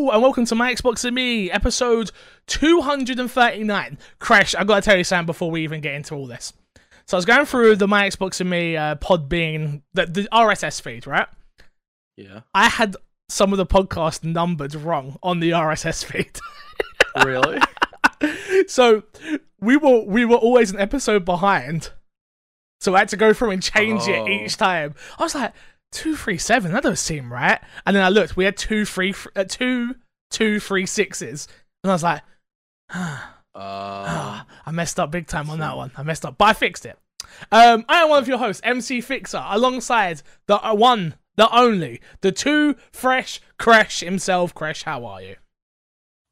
Hello and welcome to my Xbox and Me, episode 239. Crash, I've gotta tell you something before we even get into all this. So I was going through the My Xbox and Me uh, being the, the RSS feed, right? Yeah. I had some of the podcast numbered wrong on the RSS feed. Really? so we were we were always an episode behind. So I had to go through and change Oh. it each time. I was like, two three seven, that doesn't seem right. And then I looked, we had two three uh, two two three sixes. And I was like, ah, uh, I messed up big time on that one. I messed up, but I fixed it. Um, I am one of your hosts, MC Fixer, alongside the uh, one, the only, the two fresh Crash himself. Crash, how are you?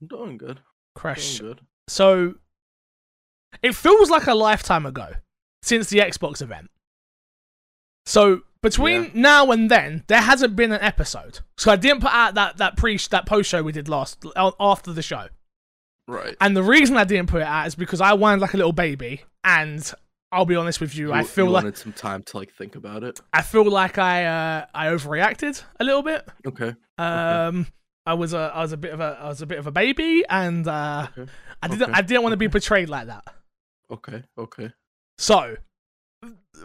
I'm doing good. Crash. Doing good. So it feels like a lifetime ago since the Xbox event. So between Yeah. now and then, there hasn't been an episode. So I didn't put out that that pre that post show we did last after the show. Right. And the reason I didn't put it out is because I whined like a little baby, and I'll be honest with you, I feel you like wanted some time to like think about it. I feel like I uh, I overreacted a little bit. Okay. Um, I was a I was a bit of a I was a bit of a baby, and uh, Okay. I didn't Okay. I didn't want to be portrayed like that. Okay. Okay. So,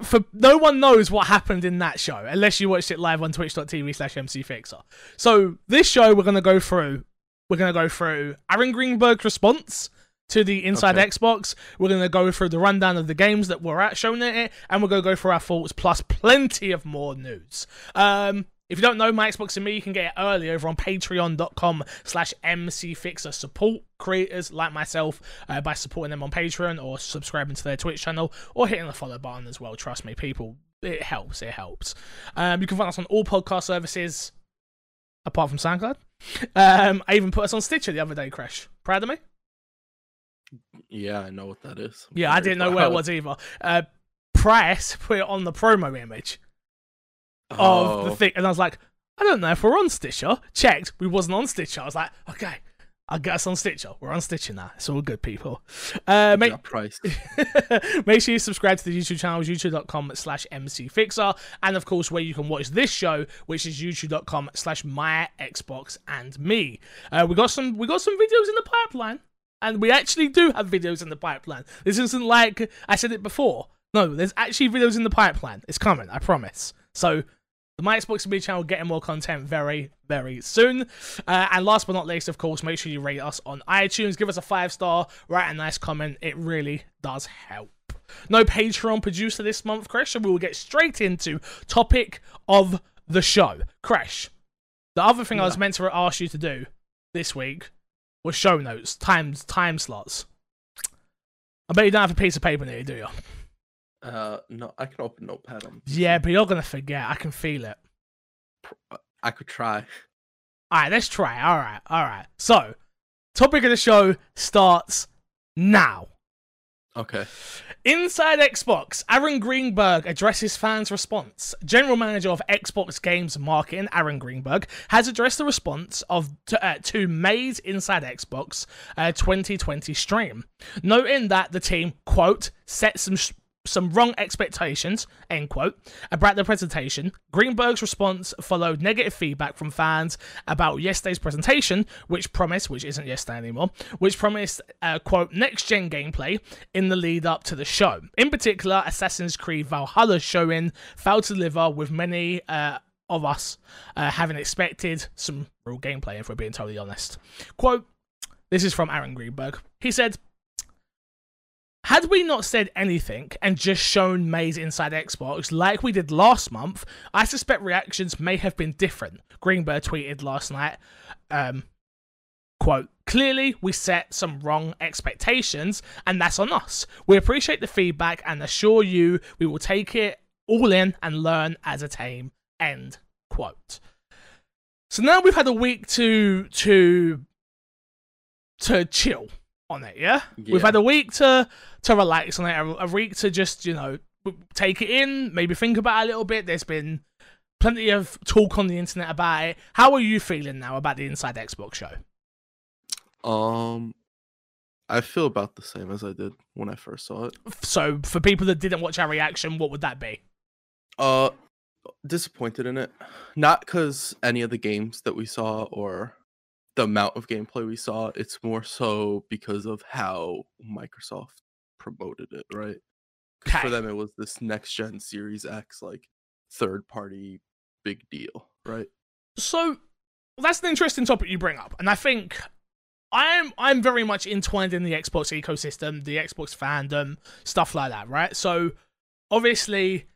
for no one knows what happened in that show unless you watched it live on twitch.tv slash mcfixer. So, this show we're going to go through, we're going to go through Aaron Greenberg's response to the Inside Okay. Xbox. We're going to go through the rundown of the games that were at shown in it, and we're going to go through our thoughts plus plenty of more news. Um, if you don't know my Xbox and me, you can get it early over on patreon.com slash mcfixer. Support creators like myself uh, by supporting them on Patreon or subscribing to their Twitch channel or hitting the follow button as well. Trust me, people, it helps. It helps. Um, you can find us on all podcast services apart from SoundCloud. Um, I even put us on Stitcher the other day, Crash. Proud of me? Yeah, I know what that is. I'm Yeah, I didn't know where it was either. Uh, Price put it on the promo image of Oh, the thing, and I was like, I don't know if we're on Stitcher. Checked, we wasn't on Stitcher. I was like, okay, I'll get us on Stitcher. We're on Stitcher now. It's all good, people. Uh, make. Make sure you subscribe to the YouTube channel, youtube.com slash mcfixer, and of course where you can watch this show, which is youtube.com slash my Xbox and me. Uh, we got some we got some videos in the pipeline, and we actually do have videos in the pipeline. This isn't like I said it before. No, there's actually videos in the pipeline. It's coming, I promise. So the My Xbox Me channel getting more content very, very soon. Uh, and last but not least, of course, make sure you rate us on iTunes. Give us a five star, write a nice comment. It really does help. No Patreon producer this month, Crash, so we will get straight into topic of the show. Crash, the other thing I was meant to ask you to do this week was show notes, times, time slots. I bet you don't have a piece of paper near you, do you? Uh, no, I can open Notepad on. Yeah, but you're gonna forget. I can feel it. I could try. All right, let's try. All right, all right. So, topic of the show starts now. Okay. Inside Xbox, Aaron Greenberg addresses fans' response. General manager of Xbox Games Marketing, Aaron Greenberg, has addressed the response of to, uh, to May's Inside Xbox uh, 2020 stream, noting that the team quote set some. Sh- some wrong expectations, end quote, about the presentation. Greenberg's response followed negative feedback from fans about yesterday's presentation, which promised, which isn't yesterday anymore, which promised, uh, quote, next gen gameplay in the lead up to the show. In particular, Assassin's Creed Valhalla showing failed to deliver, with many uh, of us uh, having expected some real gameplay, if we're being totally honest. Quote, this is from Aaron Greenberg. He said, had we not said anything and just shown May's Inside Xbox like we did last month, I suspect reactions may have been different. Greenberg tweeted last night, um, quote, Clearly, we set some wrong expectations, and that's on us. We appreciate the feedback and assure you we will take it all in and learn as a team. End quote. So now we've had a week to to to chill on it, yeah? We've had a week to to relax on it, a, a week to just, you know, take it in, maybe think about it a little bit. There's been plenty of talk on the internet about it. How are you feeling now about the Inside Xbox show? Um, I feel about the same as I did when I first saw it. So, for people that didn't watch our reaction, what would that be? Uh, disappointed in it. Not because any of the games that we saw or the amount of gameplay we saw. It's more so because of how Microsoft promoted it, right? For them, it was this next gen Series X, like third party big deal, right? So that's an interesting topic you bring up, and I think I'm I'm very much entwined in the Xbox ecosystem, the Xbox fandom, stuff like that, right? So obviously,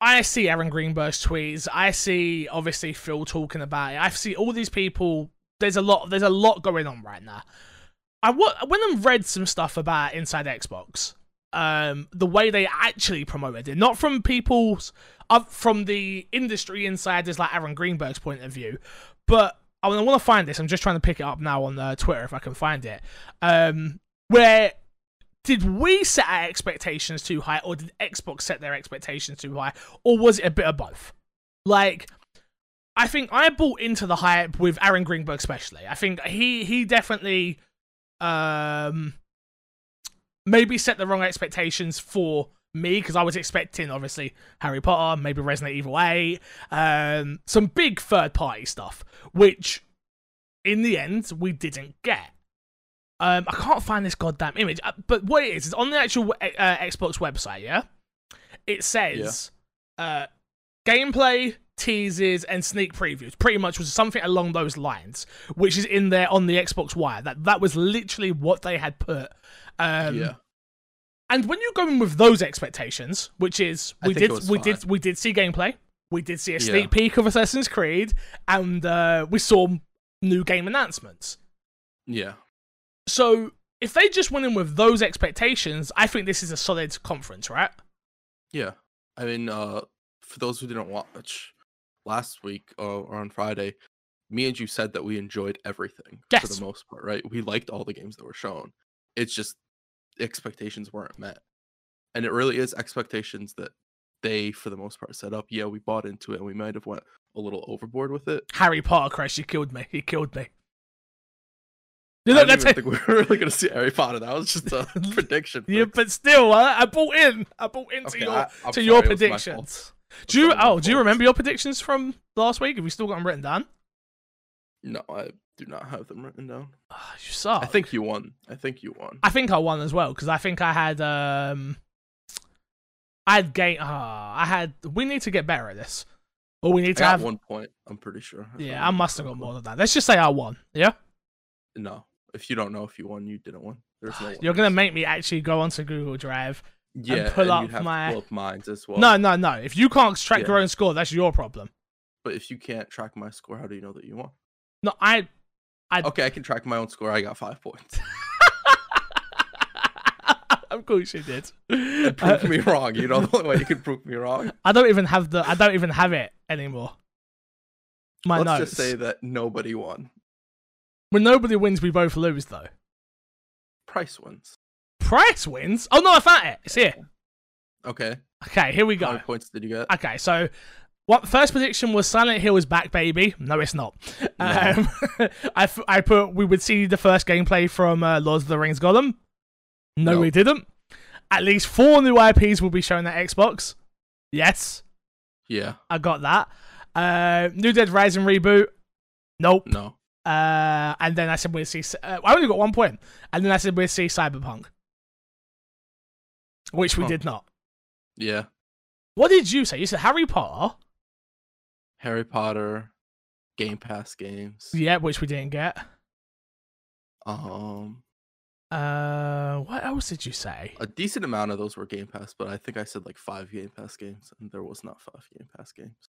I see Aaron Greenberg's tweets. I see obviously Phil talking about it. I see all these people. There's a lot. There's a lot going on right now. I went and read some stuff about Inside Xbox. Um, the way they actually promoted it, not from people's up from the industry insiders like Aaron Greenberg's point of view. But I want to find this. I'm just trying to pick it up now on uh, Twitter if I can find it. Um, where did we set our expectations too high, or did Xbox set their expectations too high, or was it a bit of both? Like, I think I bought into the hype with Aaron Greenberg, especially. I think he he definitely um maybe set the wrong expectations for me because I was expecting obviously Harry Potter, maybe Resident Evil 8, um, some big third party stuff, which in the end we didn't get. Um, I can't find this goddamn image, uh, but what it is is on the actual uh, Xbox website. Yeah, it says uh, gameplay, teasers, and sneak previews. Pretty much was something along those lines, which is in there on the Xbox Wire. That that was literally what they had put. Um, yeah. and when you go in with those expectations, which is we did we fine. did we did see gameplay, we did see a Yeah. sneak peek of Assassin's Creed, and uh, we saw new game announcements. Yeah. So if they just went in with those expectations, I think this is a solid conference, right? Yeah. I mean, uh, for those who didn't watch last week uh, or on Friday, me and you said that we enjoyed everything for the most part, right? We liked all the games that were shown. It's just expectations weren't met. And it really is expectations that they, for the most part, set up. Yeah, we bought into it and we might have went a little overboard with it. Harry Potter, Christ, you killed me. He killed me. You I know, don't that's think we were really going to see Harry Potter. That was just a prediction. Yeah, fix. but still, uh, I bought in. I bought into Okay, your I- to your sorry, it was my fault. predictions. Do you? Oh, do you remember your predictions from last week? Have you still got them written down? No, I do not have them written down. Oh, you suck. I think you won. I think you won. I think I won as well because I think I had um, I had game. Ah, I had. We need to get better at this, or we I need to have. one point. I'm pretty sure. if Yeah, I must have got more than that. Let's just say I won. Yeah, No, if you don't know if you won, you didn't win. There's no. you're gonna make me actually go onto Google Drive. yeah, pull and up you'd have to my- pull up mines as well. No, no, no. If you can't track Yeah. your own score, that's your problem. but if you can't track my score, how do you know that you won? No, I. I. Okay, I can track my own score. I got five points. of course you did. And prove me uh, wrong. You know the only way you can prove me wrong. I don't even have the. I don't even have it anymore. My Let's notes. just say that nobody won. When nobody wins, we both lose though. Price wins. Price wins. Oh no, I found it. It's here. Okay. Okay, here we How go. many points did you get? Okay, so what first prediction was Silent Hill is back, baby. No, it's not. Um, I, f- I put we would see the first gameplay from uh, Lord of the Rings Gollum. No, No. we didn't. At least four new IPs will be shown at Xbox. Yes, Yeah. I got that. Uh, new Dead Rising reboot. Nope. No. Uh, and then I said we'll see. Uh, I only got one point. And then I said we'll see Cyberpunk, which we did not. Yeah. What did you say? You said Harry Potter. Harry Potter, Game Pass games. Yeah, which we didn't get. Um, Uh, what else did you say? a decent amount of those were Game Pass, but I think I said like five Game Pass games, and there was not five Game Pass games.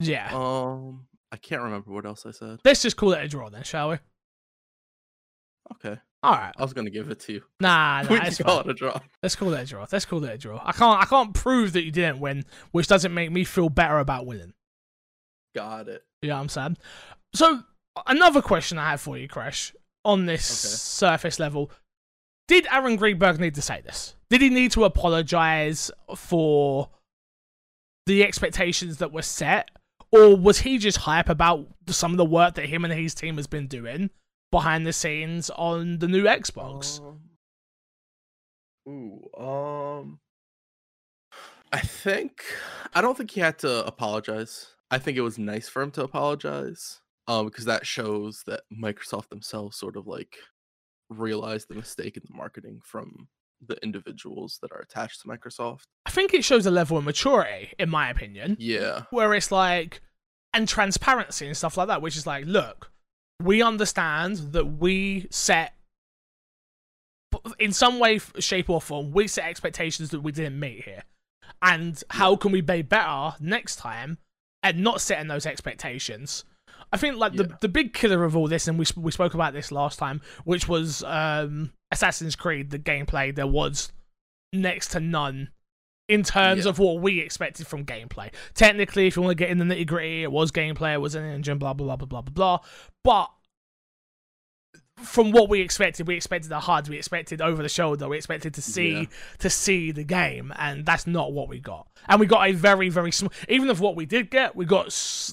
Yeah. Um, I can't remember what else I said. Let's just call it a draw then, shall we? Okay, All right. I was gonna give it to you. Nah, nah we it's call fine. it a draw. Let's call it a draw. Let's call it a draw. I can't. I can't prove that you didn't win, which doesn't make me feel better about winning. Got it. You know I'm saying? So another question I have for you, Crash, on this Okay. surface level. Did Aaron Greenberg need to say this? Did he need to apologize for the expectations that were set? Or was he just hype about some of the work that him and his team has been doing behind the scenes on the new Xbox? Um, ooh, um, I think I don't think he had to apologize. I think it was nice for him to apologize. um, because that shows that Microsoft themselves sort of like realized the mistake in the marketing from the individuals that are attached to Microsoft. I think it shows a level of maturity, in my opinion, Yeah, where it's like, and transparency and stuff like that, which is like, look, we understand that we set, in some way, shape, or form, we set expectations that we didn't meet here. And how can we be better next time at not setting those expectations? I think like the, Yeah. the big killer of all this, and we we spoke about this last time, which was um, Assassin's Creed. The gameplay there was next to none in terms Yeah. of what we expected from gameplay. Technically, if you want to get in the nitty gritty, it was gameplay, it was an engine, blah blah blah blah blah blah blah. But from what we expected, we expected the HUD, we expected over the shoulder, we expected to see Yeah. to see the game, and that's not what we got. And we got a very very small. Even of what we did get, we got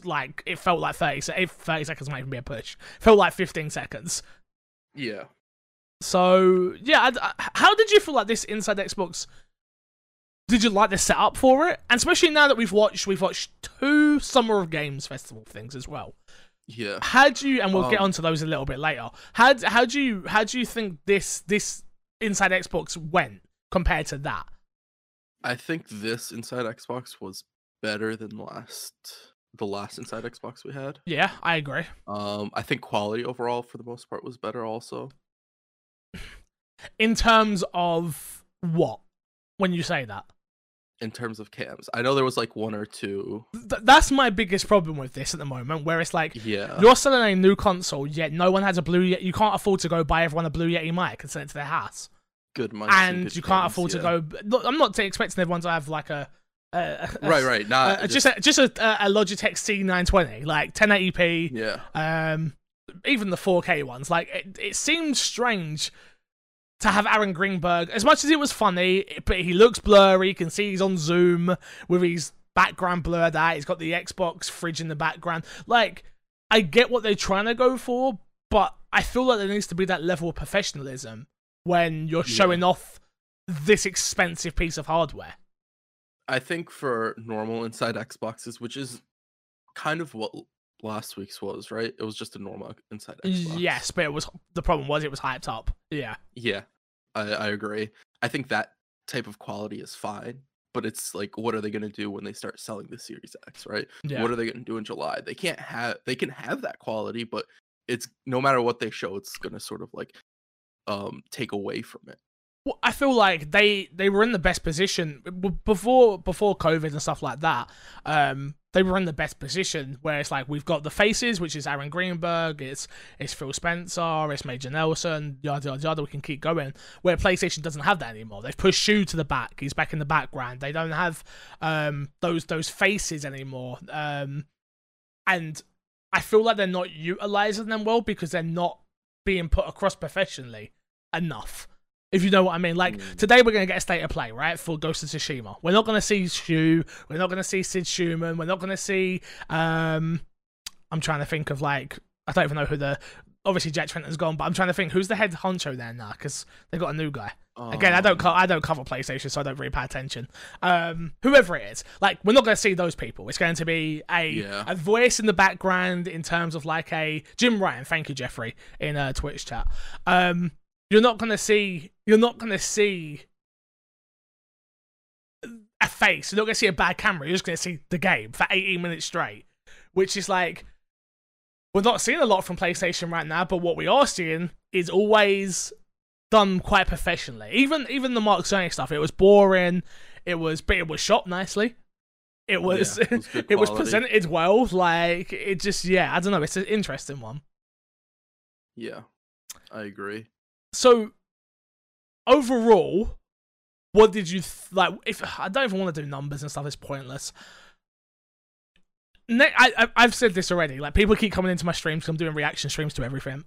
like it felt like thirty. If thirty seconds might even be a push, felt like fifteen seconds. yeah. So yeah, I, I- how did you feel like this Inside Xbox? Did you like the setup for it? And especially now that we've watched, we've watched two Summer of Games festival things as well. Yeah. How do you? And we'll get Um, onto those a little bit later. How how do you how do you think this this Inside Xbox went compared to that? I think this Inside Xbox was better than last the last Inside Xbox we had. Yeah, I agree. Um, I think quality overall for the most part was better also. In terms of what? When you say that, in terms of cams. I know there was like one or two. Th- that's my biggest problem with this at the moment. Where it's like Yeah. You're selling a new console, yet no one has a Blue Yeti. You can't afford to go buy everyone a Blue Yeti mic and send it to their house. good mics and you can't cams, afford yeah. to go. Look, I'm not expecting everyone to have like a. a Right, right. Not a- just a, just a, a Logitech C920, like 1080p, yeah. um, even the 4K ones. Like it, it seems strange to have Aaron Greenberg, as much as it was funny, but he looks blurry. You can see he's on Zoom with his background blurred out. He's got the Xbox fridge in the background. Like, I get what they're trying to go for, but I feel like there needs to be that level of professionalism when you're Yeah. showing off this expensive piece of hardware. I think for normal inside Xboxes, which is kind of what last week's was, right? It was just a normal inside Xbox. Yes, but it was the problem was it was hyped up. Yeah. Yeah. I, I agree. I think that type of quality is fine. But it's like, what are they gonna do when they start selling the Series X, right? Yeah. What are they gonna do in July? They can't have they can have that quality, but it's no matter what they show, it's gonna sort of like um take away from it. I feel like they they were in the best position before before COVID and stuff like that. Um, they were in the best position where it's like we've got the faces, which is Aaron Greenberg, it's it's Phil Spencer, it's Major Nelson, yada yada yada. We can keep going. Where PlayStation doesn't have that anymore. They've pushed Shu to the back. He's back in the background. They don't have um those those faces anymore. Um, and I feel like they're not utilizing them well because they're not being put across professionally enough. If you know what I mean. Like Mm. today we're gonna get a state of play, right? For Ghost of Tsushima. We're not gonna see Shu, we're not gonna see Sid Shuman, we're not gonna see um I'm trying to think of like I don't even know who the obviously Jack Tretton's gone, but I'm trying to think who's the head honcho there now, because they got a new guy. Again, I don't Um, co- I don't cover PlayStation, so I don't really pay attention. Um, whoever it is, like we're not going to see those people. It's going to be a Yeah. a voice in the background in terms of like a Jim Ryan. Thank you, Jeffrey, in a Twitch chat. Um, you're not going to see you're not to see a face. You're not going to see a bad camera. You're just going to see the game for 18 minutes straight, which is like we're not seeing a lot from PlayStation right now. But what we are seeing is always done quite professionally. Even even the Mark Cerny stuff, it was boring. It was, but it was shot nicely. It was, Yeah, it was it was presented well. Like it just, yeah, I don't know. It's an interesting one. Yeah. I agree. So overall, what did you th- like? If I don't even want to do numbers and stuff, it's pointless. Ne- I, I I've said this already. Like people keep coming into my streams. I'm doing reaction streams to everything,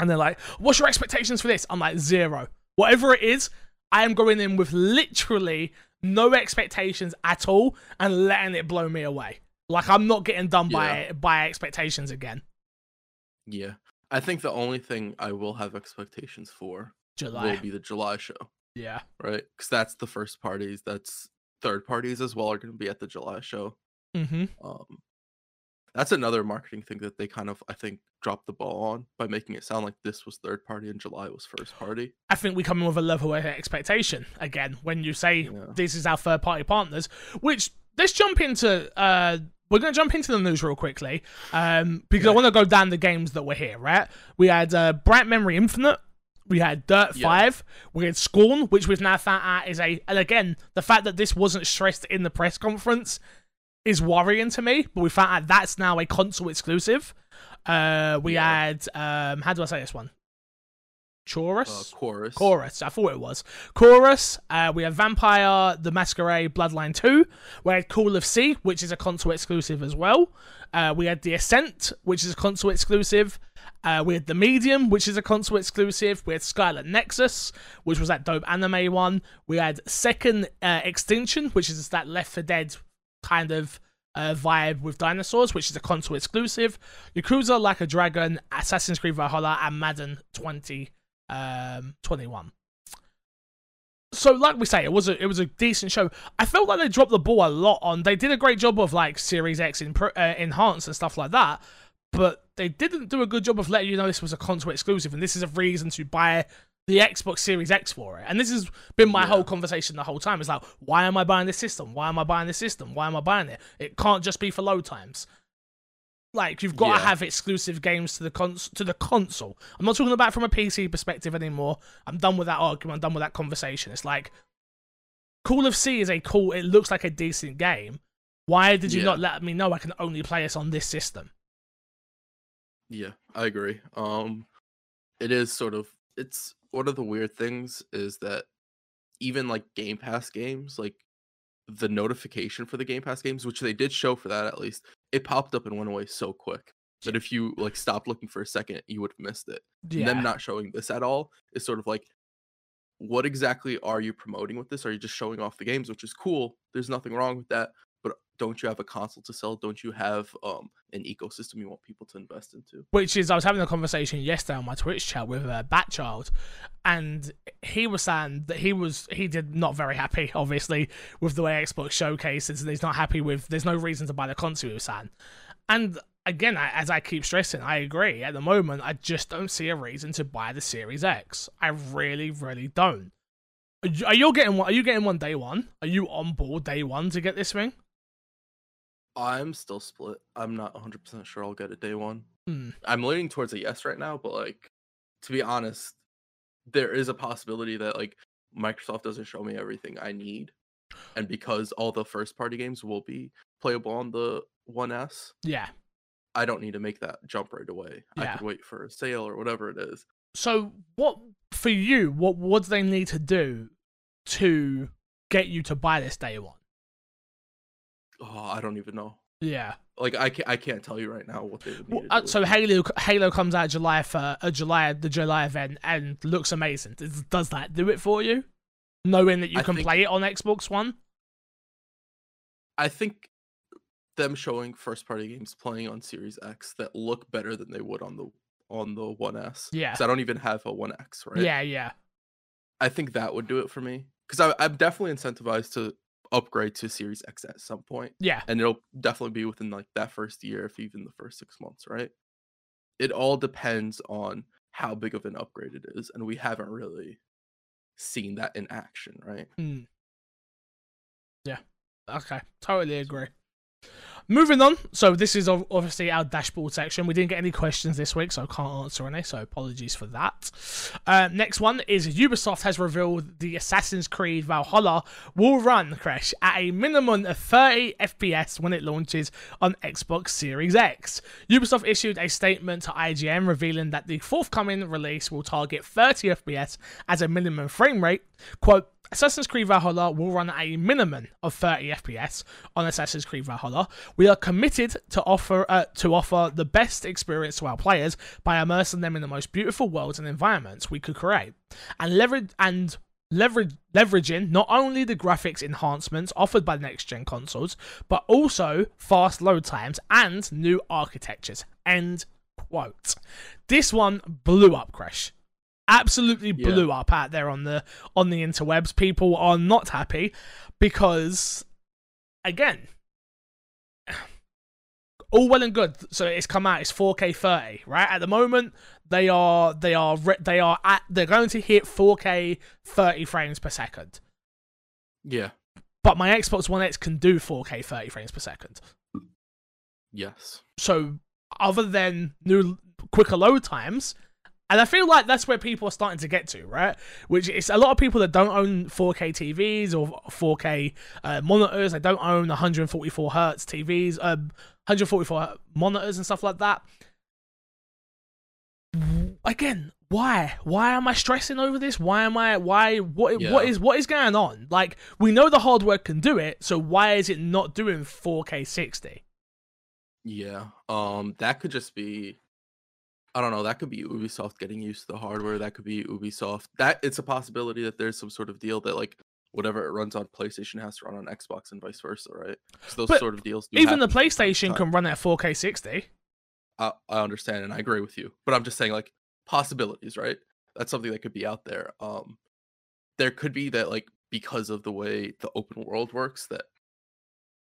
and they're like, "What's your expectations for this?" I'm like, zero. Whatever it is, I am going in with literally no expectations at all and letting it blow me away. Like I'm not getting done by by expectations again. Yeah. I think the only thing I will have expectations for July, will be the July show, yeah, right? Because that's the first parties. That's third parties as well are going to be at the July show. mm-hmm. Um, That's another marketing thing that they kind of I think dropped the ball on by making it sound like this was third party and July was first party. I think we come in with a level of expectation again when you say Yeah. this is our third party partners. Which let's jump into. Uh, we're going to jump into the news real quickly um, because I want to go down the games that were here. Right, we had uh, Bright Memory Infinite. We had Dirt Yeah. 5, we had Scorn, which we've now found out is a. And again, the fact that this wasn't stressed in the press conference is worrying to me, but we found out that's now a console exclusive. Uh, we Yeah. had. Um, how do I say this one? Chorus? Uh, chorus. Chorus, I thought it was. Chorus, uh, we have Vampire the Masquerade Bloodline 2. We had Call of Sea, which is a console exclusive as well. Uh, we had The Ascent, which is a console exclusive. Uh, we had The Medium, which is a console exclusive. We had Scarlet Nexus, which was that dope anime one. We had Second uh, Extinction, which is that Left 4 Dead kind of uh, vibe with dinosaurs, which is a console exclusive. Yakuza Like a Dragon, Assassin's Creed Valhalla, and Madden 20 um 21 so like we say it was a it was a decent show. I felt like they dropped the ball a lot on they did a great job of like series x in uh, enhanced and stuff like that but they didn't do a good job of letting you know this was a console exclusive and this is a reason to buy the xbox series x for it. And this has been my Yeah. whole conversation the whole time. It's like why am i buying this system? Why am i buying this system? Why am i buying it? It can't just be for load times like you've got to have exclusive games to the cons- to the console. I'm not talking about from a PC perspective anymore. I'm done with that argument. I'm done with that conversation. It's like Call of Sea is a cool. It looks like a decent game. Why did you Yeah. not let me know I can only play this on this system? Yeah, I agree. Um it is sort of it's one of the weird things is that even like Game Pass games, like the notification for the Game Pass games, which they did show for that at least, it popped up and went away so quick that if you like stopped looking for a second, you would have missed it. Yeah, Them not showing this at all is sort of like what exactly are you promoting with this? Are you just showing off the games, which is cool? There's nothing wrong with that. But don't you have a console to sell? Don't you have um an ecosystem you want people to invest into? which is I was having a conversation yesterday on my Twitch chat with uh, Batchild, and he was saying that he was he did not very happy, obviously, with the way Xbox showcases, and he's not happy with. There's no reason to buy the console. He was saying, and again, as I keep stressing, I agree. At the moment, I just don't see a reason to buy the Series X. I really, really don't. Are you, are you getting one? Are you getting one day one? Are you on board day one to get this thing? I'm still split. I'm not 100% sure I'll get it day one. Hmm. I'm leaning towards a yes right now, but like to be honest, there is a possibility that like Microsoft doesn't show me everything I need. And because all the first party games will be playable on the 1S, Yeah. I don't need to make that jump right away. I could wait for a sale or whatever it is. So what for you? What what do they need to do to get you to buy this day one? Oh, I don't even know. Yeah. Like I can't, I can't tell you right now what they would Well, uh, so Halo Halo comes out July for uh, July the July event and looks amazing. Does, does that do it for you? Knowing that you I can think- play it on Xbox One. I think them showing first party games playing on Series X that look better than they would on the on the 1S. Yeah. 'cause I don't even have a 1X, right? Yeah, yeah, I think that would do it for me because I'm definitely incentivized to upgrade to Series X at some point, yeah. and it'll definitely be within like that first year, if even the first six months, right? It all depends on how big of an upgrade it is, and we haven't really seen that in action, right? Mm. Yeah. Okay. Totally agree. Moving on. So this is obviously our dashboard section. We didn't get any questions this week, so I can't answer any. So apologies for that. Uh, next one is Ubisoft has revealed the Assassin's Creed Valhalla will run crash at a minimum of 30 FPS when it launches on Xbox Series X. Ubisoft issued a statement to IGN revealing that the forthcoming release will target 30 FPS as a minimum frame rate. Quote, Assassin's Creed Valhalla will run at a minimum of 30 FPS on Assassin's Creed Valhalla. We are committed to offer uh, to offer the best experience to our players by immersing them in the most beautiful worlds and environments we could create, and leverage and leverage leveraging not only the graphics enhancements offered by next gen consoles, but also fast load times and new architectures. End quote. This one blew up, Crash absolutely Yeah. blew up out there on the on the interwebs. People are not happy because again all well and good. So it's come out. It's 4K 30, right? At the moment, they are they are they are at they're going to hit 4K 30 frames per second. Yeah. But my Xbox One X can do 4K 30 frames per second. Yes. So other than new quicker load times, and I feel like that's where people are starting to get to, right? Which is a lot of people that don't own 4K TVs or 4K uh, monitors. They don't own 144 hertz TVs, um, 144 monitors and stuff like that. Again, why? Why am I stressing over this? Why am I? Why? What? Yeah. What is? What is going on? Like we know the hardware can do it, so why is it not doing 4K 60? Yeah. Um that could just be I don't know, that could be Ubisoft getting used to the hardware. That could be Ubisoft. That it's a possibility that there's some sort of deal that like whatever it runs on PlayStation has to run on Xbox and vice versa, right? So those But sort of deals do Even the PlayStation can run at 4K 60. I, I understand and I agree with you. But I'm just saying like possibilities, right? That's something that could be out there. Um there could be that like because of the way the open world works that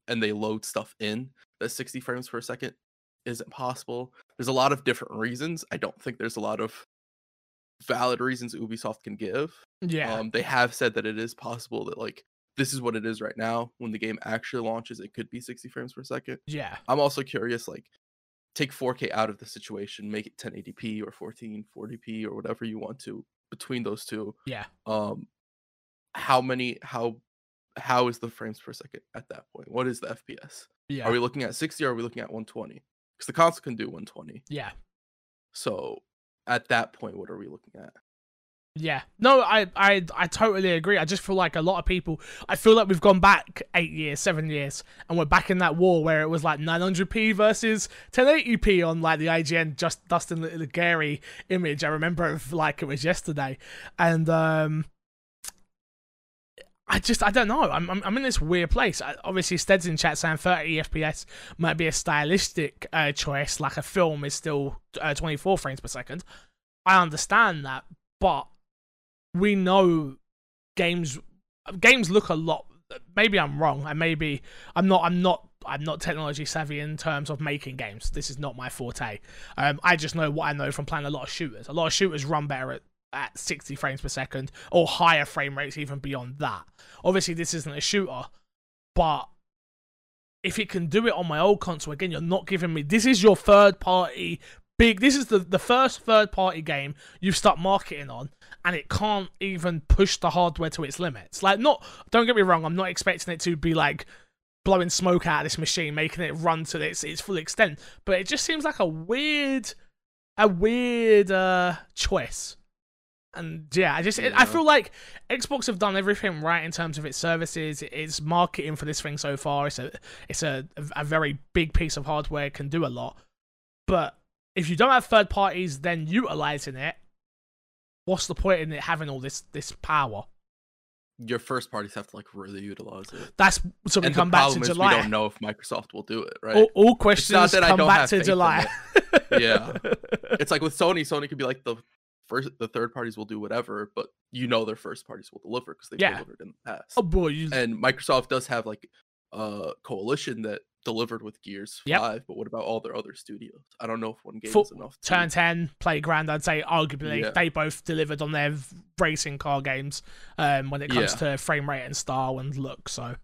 and they load stuff in that 60 frames per second isn't possible. There's a lot of different reasons. I don't think there's a lot of valid reasons Ubisoft can give. Yeah. Um they have said that it is possible that like this is what it is right now. When the game actually launches, it could be 60 frames per second. yeah. I'm also curious, like, take 4K out of the situation, make it 1080p or 1440p or whatever you want to between those two. Yeah. Um, how many? How how is the frames per second at that point? What is the FPS? Yeah. Are we looking at 60 or are we looking at 120? Because the console can do 120. yeah. So at that point, what are we looking at? Yeah. No, I, I I totally agree. I just feel like a lot of people I feel like we've gone back eight years, seven years, and we're back in that war where it was like 900p versus 1080p on like the IGN just Dustin Gary image. I remember it like it was yesterday. And um I just I don't know. I'm I'm, I'm in this weird place. I, obviously, Stead's in chat saying 30 FPS might be a stylistic uh, choice. Like a film is still uh, 24 frames per second. I understand that, but we know games games look a lot. Maybe I'm wrong, and maybe I'm not. I'm not. I'm not technology savvy in terms of making games. This is not my forte. Um, I just know what I know from playing a lot of shooters. A lot of shooters run better at at 60 frames per second or higher frame rates even beyond that. Obviously, this isn't a shooter, but if it can do it on my old console, again, you're not giving me. This is your third party big. This is the, the first third party game you've start marketing on, and it can't even push the hardware to its limits. Like, not, don't get me wrong, I'm not expecting it to be like blowing smoke out of this machine, making it run to its, its full extent, but it just seems like a weird, a weird uh, choice. And yeah, I just I feel like Xbox have done everything right in terms of its services, its marketing for this thing so far. It's a it's a a very big piece of hardware, can do a lot. But if you don't have third parties then utilizing it, what's the point in it having all this this power? Your first parties have to like really utilize it. That's so we and come back to July. we don't know if Microsoft will do it, right? All, all questions come back to July. Yeah. it's like with Sony, Sony could be like the first, the third parties will do whatever, but you know their first parties will deliver because they've Yeah. delivered in the past. oh boy, you, And Microsoft does have like a coalition that delivered with Gears Yep. Five, but what about all their other studios? I don't know if one game Full- is enough. To, Turn 10, Playground, I'd say arguably Yeah. they both delivered on their racing car games um, when it comes to frame rate and style and look. So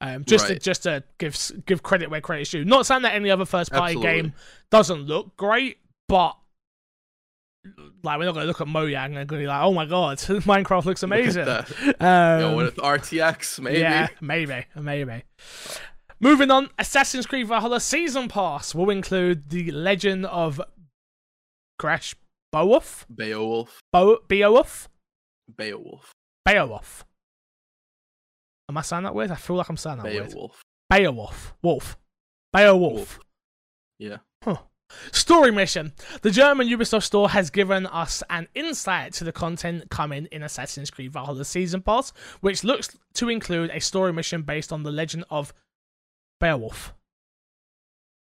um, just to, just to give give credit where credit's due. Not saying that any other first party game doesn't look great, but like we're not gonna look at Mojang and gonna be like, oh my god, Minecraft looks amazing. Um, Yo, with RTX, maybe. yeah, maybe, maybe. Moving on, Assassin's Creed Valhalla Season Pass will include the Legend of Crash Beowulf, Beowulf. Bo- Beowulf, Beowulf. Beowulf. Am I saying that weird? I feel like I'm saying that weird. Beowulf. Beowulf, Wolf, Beowulf. Wolf. Yeah. Story mission. The German Ubisoft store has given us an insight to the content coming in Assassin's Creed Valhalla Season Pass, which looks to include a story mission based on the legend of Beowulf.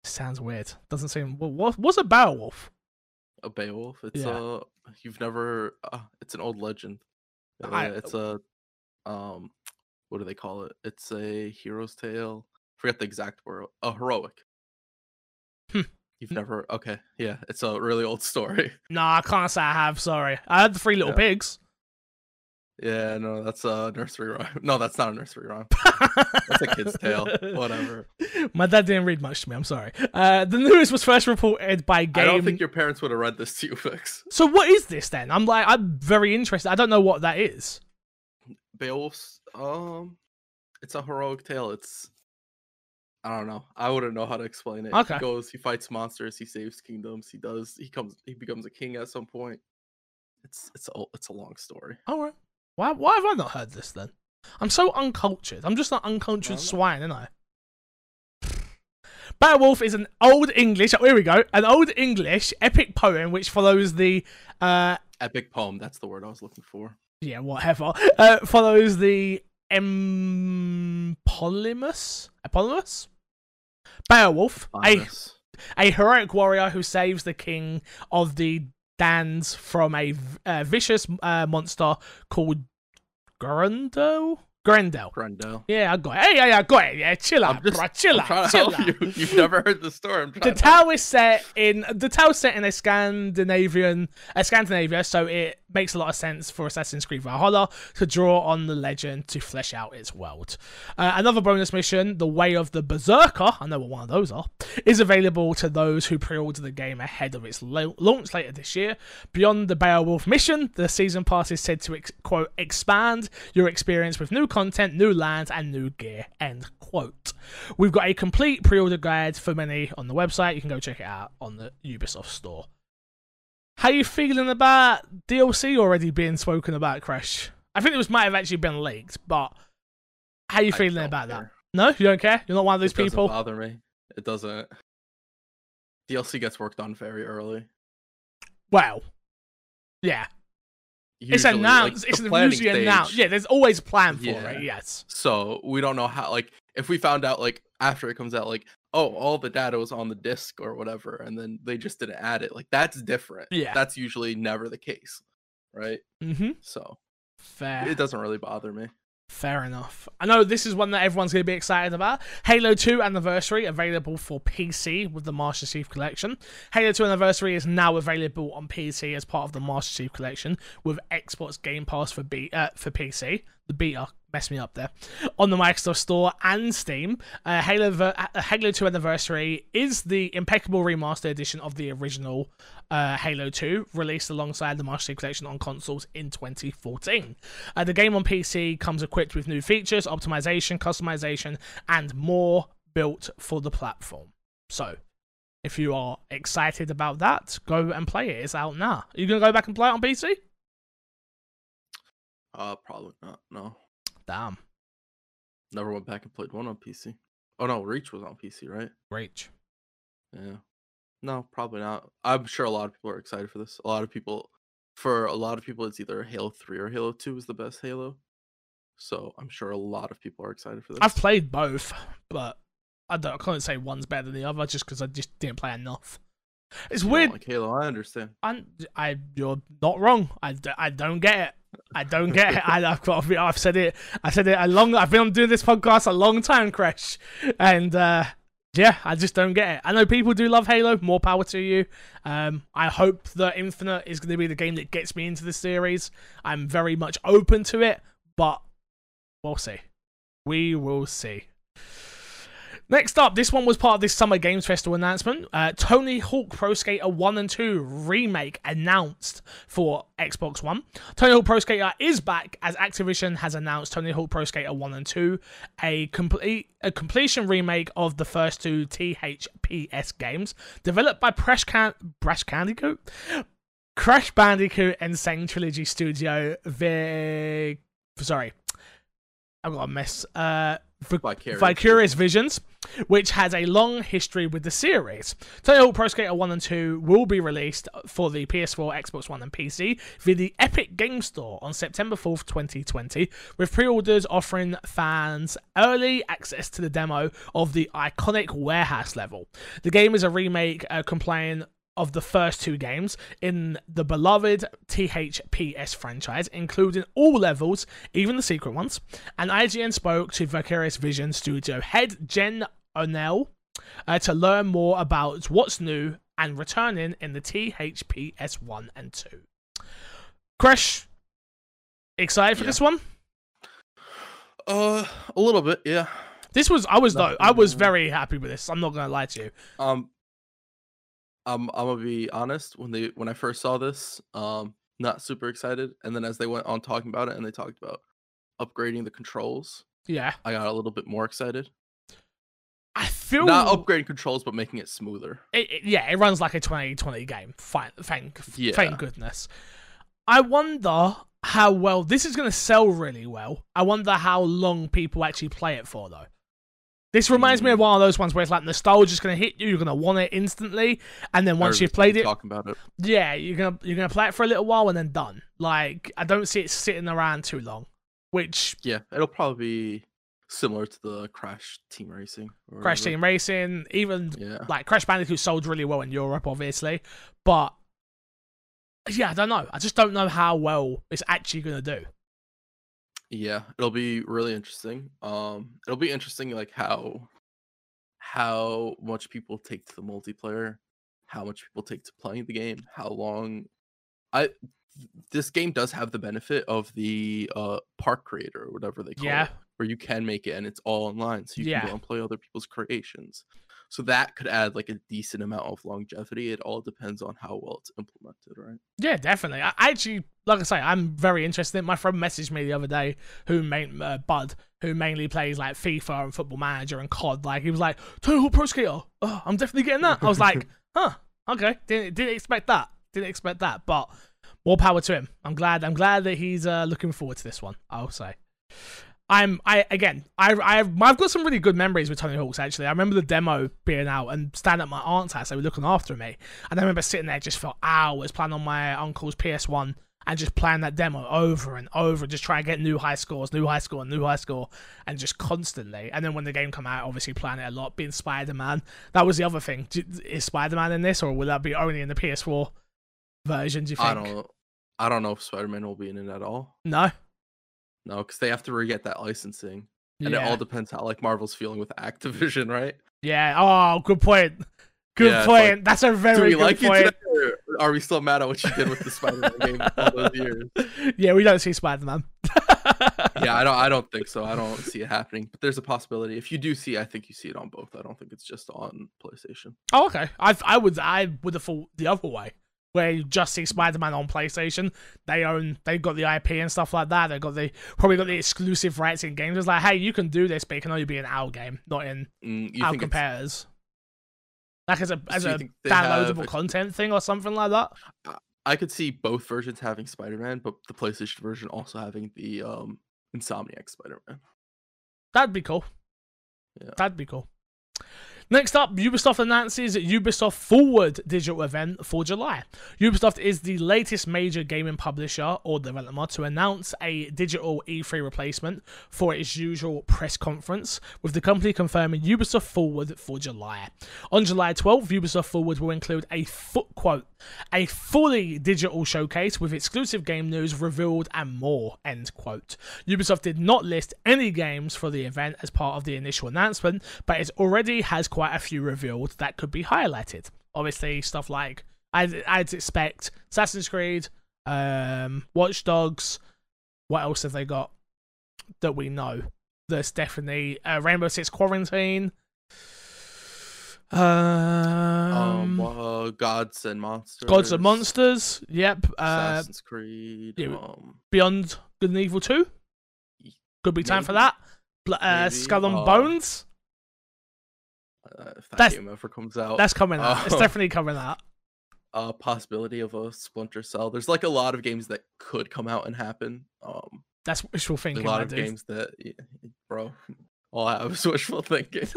Sounds weird. Doesn't seem. What, what, what's a Beowulf? A Beowulf. It's Yeah. uh you've never uh, it's an old legend. Uh, I- it's a um what do they call it? It's a hero's tale. Forget the exact word. A heroic. You've never okay, yeah, it's a really old story. No, I can't say I have. Sorry, I had the Three Little Yeah. Pigs. Yeah, no, that's a nursery rhyme. No, that's not a nursery rhyme. That's a kid's tale. Whatever. My dad didn't read much to me. I'm sorry. Uh, the news was first reported by Game. I don't think your parents would have read this to you, Fix. So what is this then? I'm like, I'm very interested. I don't know what that is. Beowulf's um it's a heroic tale. It's I don't know. I wouldn't know how to explain it. Okay. He goes, he fights monsters, he saves kingdoms, he does he comes he becomes a king at some point. It's it's a it's a long story. All right. Why? Why have I not heard this then? I'm so uncultured. I'm just an uncultured Well, swine, aren't I? Beowulf is an old English. Oh, here we go. An old English epic poem which follows the uh Epic poem, that's the word I was looking for. yeah whatever uh follows the eponymous eponymous Beowulf, a a heroic warrior who saves the king of the Danes from a, uh, vicious uh, monster called Grendel. Grendel. Grendel. Yeah, I got it. Hey, yeah, I got it. Yeah, chill out, just bro. Chill I'm out, chill help out. you. You've never heard the story. The trying to tale is set in the tale set in a Scandinavian, a Scandinavia, so it makes a lot of sense for Assassin's Creed Valhalla to draw on the legend to flesh out its world. Uh, another bonus mission, The Way of the Berserker, I know what one of those are, is available to those who pre-order the game ahead of its lo- launch later this year. Beyond the Beowulf mission, the season pass is said to ex- quote expand your experience with new content, new lands, and new gear. End quote. We've got a complete pre-order guide for many on the website. You can go check it out on the Ubisoft store. How you feeling about DLC already being spoken about, Crash? I think it was might have actually been leaked, but how you feeling about that? No, you don't care. You're not one of those It doesn't people. bother me. It doesn't. DLC gets worked on very early. Well, yeah, Usually, like, announced. the it's usually announced. stage- Yeah, there's always a plan for Yeah. it. Yes. So we don't know how. Like, if we found out like after it comes out, like, oh, all the data was on the disc or whatever, and then they just didn't add it. Like, that's different. Yeah. That's usually never the case, right? Mm-hmm. So Fair. it doesn't really bother me. Fair enough. I know this is one that everyone's going to be excited about. Halo 2 Anniversary available for PC with the Master Chief Collection. Halo 2 Anniversary is now available on PC as part of the Master Chief Collection with Xbox Game Pass for B uh, for PC. The beta messed me up there on the Microsoft Store and Steam. Uh, Halo ver- uh, Halo 2 Anniversary is the impeccable remaster edition of the original uh, Halo 2, released alongside the Master Chief Collection on consoles in 2014. Uh, the game on PC comes equipped with new features, optimization, customization, and more built for the platform. So, if you are excited about that, go and play it. It's out now. Are you gonna go back and play it on PC? Uh, probably not. No, Damn, never went back and played one on PC. Oh no, Reach was on PC, right? reach. Yeah. No, probably not. I'm sure a lot of people are excited for this. A lot of people, for a lot of people, it's either Halo 3 or Halo 2 is the best Halo. So I'm sure a lot of people are excited for this. I've played both, but I don't. I can't say one's better than the other just because I just didn't play enough. It's You weird. Like Halo, I understand. I, I, you're not wrong. I, I don't get it. I don't get it. I, I've got. I've said it. I said it a long. I've been doing this podcast a long time, Crash, and uh, yeah, I just don't get it. I know people do love Halo. More power to you. Um, I hope that Infinite is going to be the game that gets me into the series. I'm very much open to it, but we'll see. We will see. Next up, this one was part of this Summer Games Festival announcement. Uh, Tony Hawk Pro Skater 1 and 2 remake announced for Xbox One. Tony Hawk Pro Skater is back as Activision has announced Tony Hawk Pro Skater 1 and 2, a complete a completion remake of the first two THPS games, developed by Crash Can Bandicoot, Crash Bandicoot N. Sane Trilogy Studio. Vi- sorry, I've got a mess. Uh, Vi- Vicarious. Vicarious Visions, which has a long history with the series. Tony Hawk Pro Skater 1 and 2 will be released for the PS4, Xbox One, and PC via the Epic Game Store on September 4th, 2020, with pre orders offering fans early access to the demo of the iconic warehouse level. The game is a remake uh, complying of the first two games in the beloved THPS franchise, including all levels, even the secret ones. And IGN spoke to Vicarious Vision studio head Jen Oneal. uh, to learn more about what's new and returning in the THPS 1 and 2. Crash, excited for Yeah. this one? Uh, a little bit, yeah. This was I was though I was very happy with this. I'm not gonna lie to you. Um, I'm I'm gonna be honest. When they when I first saw this, um, not super excited, and then as they went on talking about it, and they talked about upgrading the controls, Yeah, I got a little bit more excited. I feel Not upgrading controls, but making it smoother. it, it- yeah, it runs like a 2020 game. Fine, thank, Yeah. thank goodness. I wonder how well this is going to sell really well. I wonder how long people actually play it for though. This reminds me of Mm. one of those ones where it's like the nostalgia's going to hit you. You're going to want it instantly, and then once you've played it, talking about it. yeah, you're gonna you're gonna play it for a little while and then done. Like I don't see it sitting around too long. Which Yeah, it'll probably be similar to the Crash Team Racing. Crash whatever. Team Racing, even Yeah. like Crash Bandicoot sold really well in Europe, obviously, but yeah, I don't know. I just don't know how well it's actually gonna do. Yeah, it'll be really interesting. Um, it'll be interesting like how how much people take to the multiplayer, how much people take to playing the game, how long. I this game does have the benefit of the uh park creator or whatever they call Yeah. it, where you can make it and it's all online, so you Yeah. can go and play other people's creations. So that could add like a decent amount of longevity. It all depends on how well it's implemented, right? Yeah, definitely. I I actually, like I say, I'm very interested. in it. My friend messaged me the other day, who main uh, Bud, who mainly plays like FIFA and Football Manager and COD. Like he was like, Hawk Pro Skater. Oh, I'm definitely getting that. I was like, huh, okay, didn't didn't expect that. Didn't expect that, but more power to him. I'm glad. I'm glad that he's uh, looking forward to this one. I'll say. I'm I again I I've I've got some really good memories with Tony Hawk's actually. I remember the demo being out and standing at my aunt's house. They were looking after me, and I remember sitting there just for hours playing on my uncle's PS One and just playing that demo over and over, just trying to get new high scores, new high score, new high score, and just constantly. And then when the game come out, obviously playing it a lot, being Spider Man. That was the other thing. Is Spider Man in this, or will that be only in the PS4 version? Do you think? I don't I don't know if Spider Man will be in it at all. No. No, because they have to re get that licensing. And it all depends how like Marvel's feeling with Activision, right? Yeah. Oh, good point. Good Yeah, point. like, That's a very Do we good like point. or are we still mad at what you did with the Spider-Man game all those years? yeah, we don't see Spider Man. Yeah, I don't. I don't think so. I don't see it happening. But there's a possibility. If you do see, I think you see it on both. I don't think it's just on PlayStation. Oh, okay. I I would I would have thought the other way, where you just see Spider Man on PlayStation. They own they got the IP and stuff like that. They got the probably got the exclusive rights in games. It's like, hey, you can do this, but it can only be in our game, not in Mm, our competitors. Like as a as a have downloadable ex- content thing or something like that. I could see both versions having Spider-Man, but the PlayStation version also having the um Insomniac Spider-Man. That'd be cool. Yeah. That'd be cool. Next up, Ubisoft announces Ubisoft Forward digital event for July. Ubisoft is the latest major gaming publisher or developer to announce a digital E3 replacement for its usual press conference, with the company confirming Ubisoft Forward for July. On July 12th, Ubisoft Forward will include a foot quote, a fully digital showcase with exclusive game news revealed and more, end quote. Ubisoft did not list any games for the event as part of the initial announcement, but it already has quite a few revealed that could be highlighted. Obviously, stuff like I'd, I'd expect Assassin's Creed, um, Watch Dogs. What else have they got that we know? There's definitely uh, Rainbow Six Quarantine. Um, Um, uh, Gods and Monsters. Gods and Monsters. Yep. Uh, Assassin's Creed. yeah, um, Beyond Good and Evil 2. Could be time for that. Uh, Maybe. Skull and Uh, Bones. Uh, if that That's- game ever comes out. That's coming out. It's oh. definitely coming out. a possibility of a Splinter Cell. There's like a lot of games that could come out and happen. Um, That's wishful thinking. a lot of dude. games that, y- bro, all I have is wishful thinking.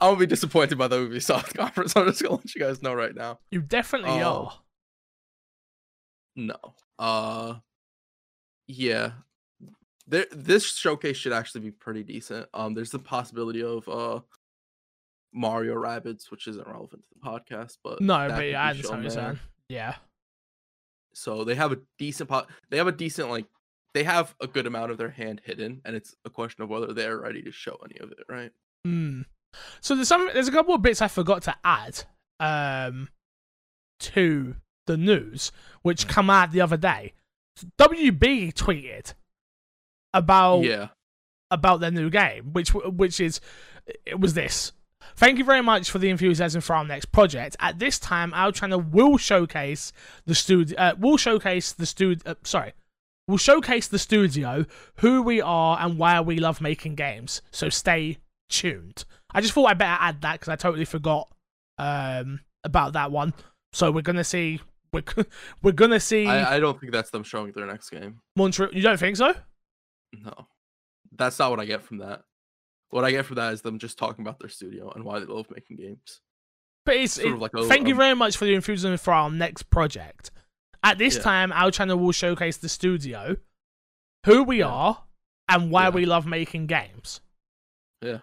I'll be disappointed by the Ubisoft conference. I'm just gonna let you guys know right now. you definitely Oh. are. No. Uh, yeah. There, this showcase should actually be pretty decent. Um, there's the possibility of uh Mario Rabbids, which isn't relevant to the podcast, but No, but yeah, I understand what you're saying. Yeah. So they have a decent pot. They have a decent like. They have a good amount of their hand hidden, and it's a question of whether they're ready to show any of it, right? Hmm. So there's some there's a couple of bits I forgot to add um to the news which come out the other day. WB tweeted about Yeah. about their new game, which which is it was this. Thank you very much for the enthusiasm for our next project. At this time, our channel will showcase the studio. Uh, will showcase the studio. Uh, sorry, will showcase the studio, who we are, and why we love making games. So stay tuned. I just thought I better add that because I totally forgot um, about that one. So we're gonna see. We're we're gonna see I, I don't think that's them showing their next game. Montreal. You don't think so? No. That's not what I get from that. What I get from that is them just talking about their studio and why they love making games. But it's Sort it- of like a- thank you um, very much for the enthusiasm for our next project. At this Yeah. time, our channel will showcase the studio, who we Yeah. are, and why Yeah. we love making games. Yeah.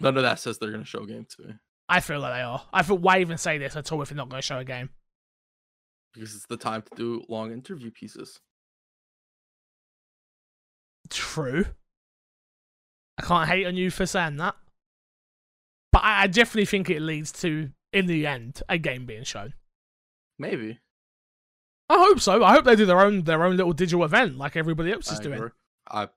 None of that says they're gonna show a game to me. I feel like they are. I feel why even say this at all if they're not going to show a game? Because it's the time to do long interview pieces. True. I can't hate on you for saying that, but I, I definitely think it leads to, in the end, a game being shown. Maybe. I hope so. I hope they do their own their own little digital event like everybody else is I doing. agree. I'm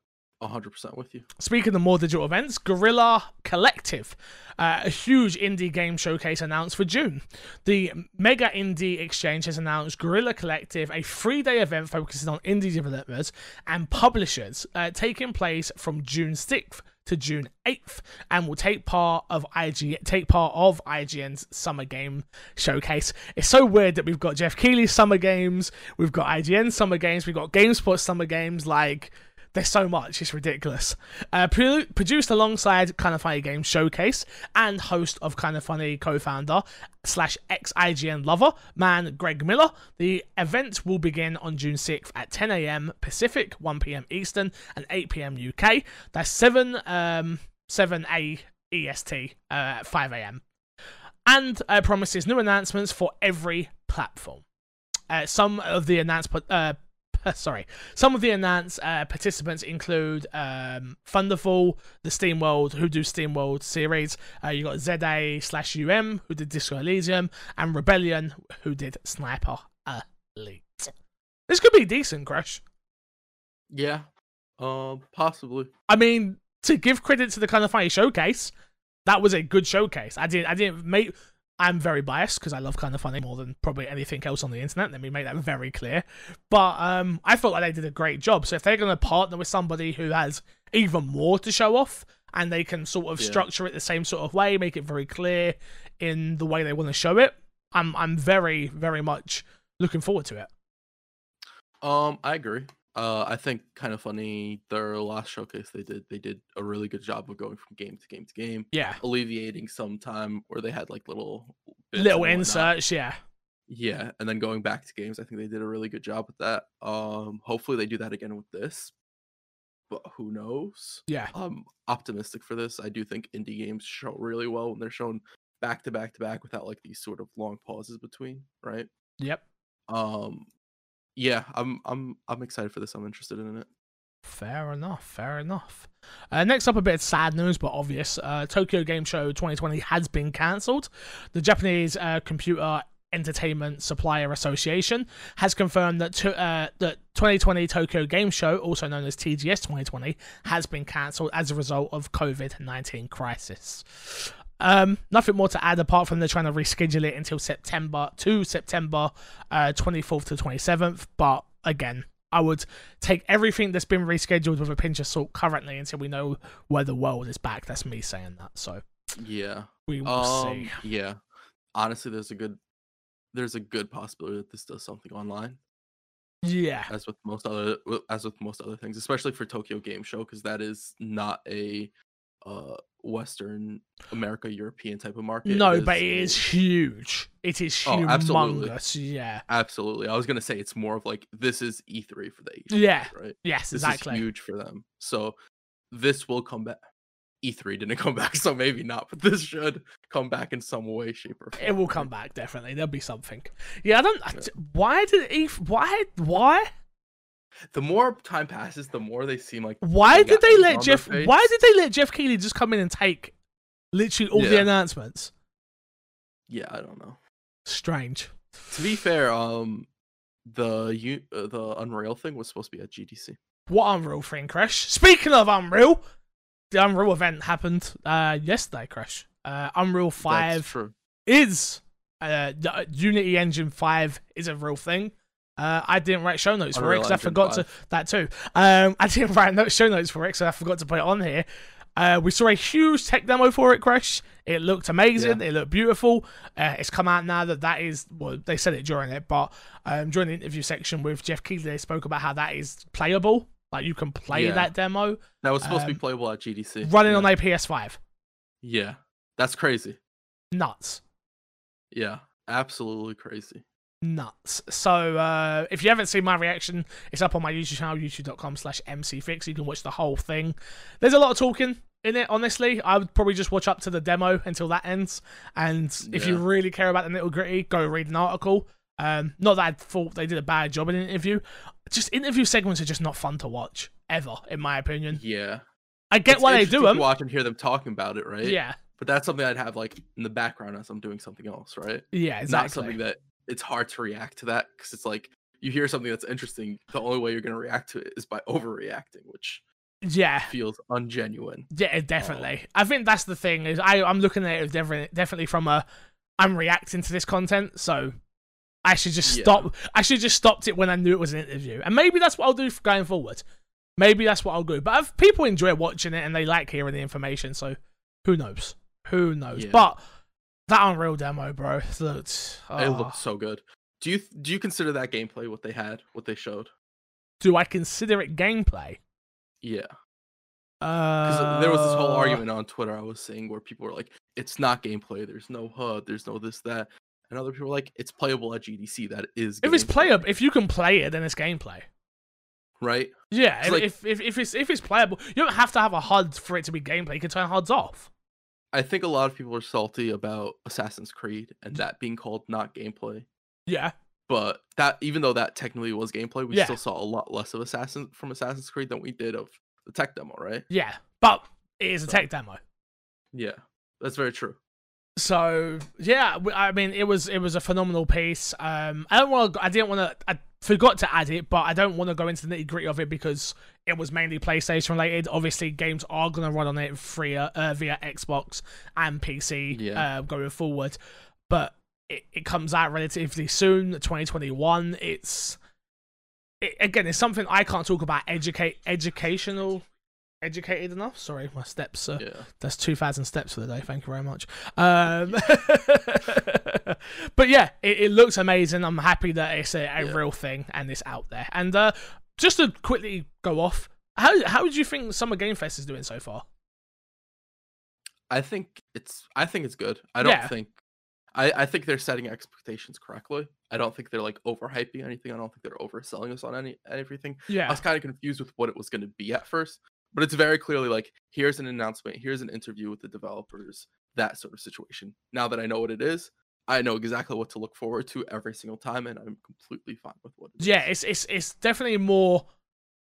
100% with you. Speaking of more digital events, Guerrilla Collective, uh, a huge indie game showcase announced for June. The Media Indie Exchange has announced Guerrilla Collective, a three day event focusing on indie developers and publishers, uh, taking place from June 6th to June 8th and will take part of IG take part of IGN's Summer Game Showcase. It's so weird that we've got Geoff Keighley's Summer Games, we've got IGN Summer Games, we've got GameSpot Summer Games, like there's so much, it's ridiculous. Uh, pro- produced alongside Kind of Funny Games Showcase and host of Kind of Funny co-founder slash ex IGN lover man Greg Miller. The event will begin on June 6th at 10 a.m. Pacific, 1 p.m. Eastern, and 8 p.m. UK. That's 7 um 7 a EST uh, at 5 a.m. And uh, promises new announcements for every platform. Uh, some of the announced uh, sorry, some of the announced uh, participants include um, Thunderful, the SteamWorld, who do SteamWorld series. Uh, you got ZA slash UM, who did Disco Elysium, and Rebellion, who did Sniper Elite. This could be decent, Crash. Yeah. Um, possibly. I mean, to give credit to the kind of funny showcase, that was a good showcase. I didn't, I didn't make. I'm very biased because I love kind of funny more than probably anything else on the internet. Let me make that very clear. But um, I felt like they did a great job. So if they're going to partner with somebody who has even more to show off, and they can sort of Yeah. structure it the same sort of way, make it very clear in the way they want to show it, I'm I'm very very much looking forward to it. Um, I agree. Uh, I think kind of funny. Their last showcase they did, they did a really good job of going from game to game to game, Yeah, alleviating some time where they had like little little inserts. Yeah, Yeah, and then going back to games, I think they did a really good job with that. Um, hopefully they do that again with this, but who knows? yeah. I'm optimistic for this. I do think indie games show really well when they're shown back to back to back without like these sort of long pauses between, right? Yep. Um, yeah, I'm I'm I'm excited for this. I'm interested in it. Fair enough, fair enough. Uh, next up, a bit of sad news, but obvious. Uh, Tokyo Game Show 2020 has been cancelled. The Japanese uh, Computer Entertainment Supplier Association has confirmed that to, uh, that 2020 Tokyo Game Show, also known as TGS 2020, has been cancelled as a result of COVID-19 crisis. Um, nothing more to add apart from they're trying to reschedule it until September to September uh, 24th to 27th. But again, I would take everything that's been rescheduled with a pinch of salt currently until we know where the world is back. That's me saying that. So Yeah. we will Um. see. Yeah. Honestly, there's a good there's a good possibility that this does something online, Yeah. as with most other as with most other things, especially for Tokyo Game Show, because that is not a uh Western America European type of market. No, but it is huge. It is Oh, absolutely. humongous. Yeah. absolutely. I was gonna say it's more of like this is E3 for the Asian Yeah. right? Yes, This exactly. is huge for them. So this will come back. E3 didn't come back, so maybe not, but this should come back in some way, shape, or form. It will come back definitely. There'll be something. Yeah, I don't. I- Why did he? Why? Why? The more time passes, the more they seem like Why did they let Jeff? Why did they let Geoff Keighley just come in and take literally all the announcements? Yeah, I don't know. Strange. To be fair, um, the you uh, the Unreal thing was supposed to be at GDC. What Unreal thing, Crash? Speaking of Unreal, the Unreal event happened uh, yesterday, Crash. Uh, Unreal That's Five true. is uh, the uh, Unity Engine Five is a real thing. Uh, I didn't write show notes for it because I forgot to that too. Um, I didn't write no show notes for it, so I forgot to put it on here. Uh, we saw a huge tech demo for it, Crash. It looked amazing. It looked beautiful. Uh, it's come out now that that is well, they said it during it, but um, during the interview section with Geoff Keighley, they spoke about how that is playable. Like you can play Yeah. that demo That was supposed to Um, be playable at GDC. running yeah. on a PS5. Yeah, that's crazy. Nuts. Yeah, absolutely crazy. Nuts. So uh, if you haven't seen my reaction, it's up on my YouTube channel, youtube.com slash mcfix. You can watch the whole thing. There's a lot of talking in it, honestly. I would probably just watch up to the demo until that ends. And if you really care about the nitty gritty, go read an article. Um, not that I thought they did a bad job in an interview. Just interview segments are just not fun to watch, ever, in my opinion. Yeah, I get It's why they do them. Watch and hear them talking about it, right? Yeah, but that's something I'd have like in the background as I'm doing something else, right? yeah, Not something that it's hard to react to that because it's like you hear something that's interesting. The only way you're gonna react to it is by overreacting, which yeah. feels ungenuine. Yeah, eh, definitely. Um I think that's the thing is I I'm looking at it definitely definitely from a I'm reacting to this content, so I should just Yeah. stop. I should just stopped it when I knew it was an interview, and maybe that's what I'll do going forward. Maybe that's what I'll do. But if people enjoy watching it and they like hearing the information, so who knows? Who knows? Yeah. But that Unreal demo, bro, looked. It oh, looked so good. Do you do you consider that gameplay what they had, what they showed? do I consider it gameplay? Yeah, Uh, because there was this whole argument on Twitter I was seeing where people were like, "It's not gameplay. There's no HUD. There's no this that," and other people were like, "It's playable at GDC. That is If it's playable, if you can play it, then it's gameplay. right? Yeah, if, like- if, if if it's if it's playable, you don't have to have a HUD for it to be gameplay. You can turn HUDs off. I think a lot of people are salty about Assassin's Creed and that being called not gameplay. Yeah, But that even though that technically was gameplay, we Yeah. still saw a lot less of Assassin from Assassin's Creed than we did of the tech demo, right? yeah, but it is a tech demo. Yeah, that's very true. So yeah, I mean, it was it was a phenomenal piece. Um, I don't want I didn't want to. I forgot to add it, but I don't want to go into the nitty gritty of it because it was mainly PlayStation related. Obviously, games are going to run on it free uh, via Xbox and PC Yeah. uh, going forward, but it, it comes out relatively soon, 2021. It's it, again, it's something I can't talk about. Educate educational. Educated enough? Sorry, my steps. Uh, Yeah, that's 2,000 steps for the day. Thank you very much. Um, but yeah, it, it looks amazing. I'm happy that it's a, a Yeah. real thing and it's out there. And uh, just to quickly go off, how how do you think Summer Game Fest is doing so far? I think it's I think it's good. I don't Yeah. think I I think they're setting expectations correctly. I don't think they're like overhyping anything. I don't think they're overselling us on any everything. Yeah. I was kind of confused with what it was going to be at first, but it's very clearly like here's an announcement, here's an interview with the developers, that sort of situation. Now that I know what it is, I know exactly what to look forward to every single time, and I'm completely fine with what. It is. yeah, it's it's it's definitely more.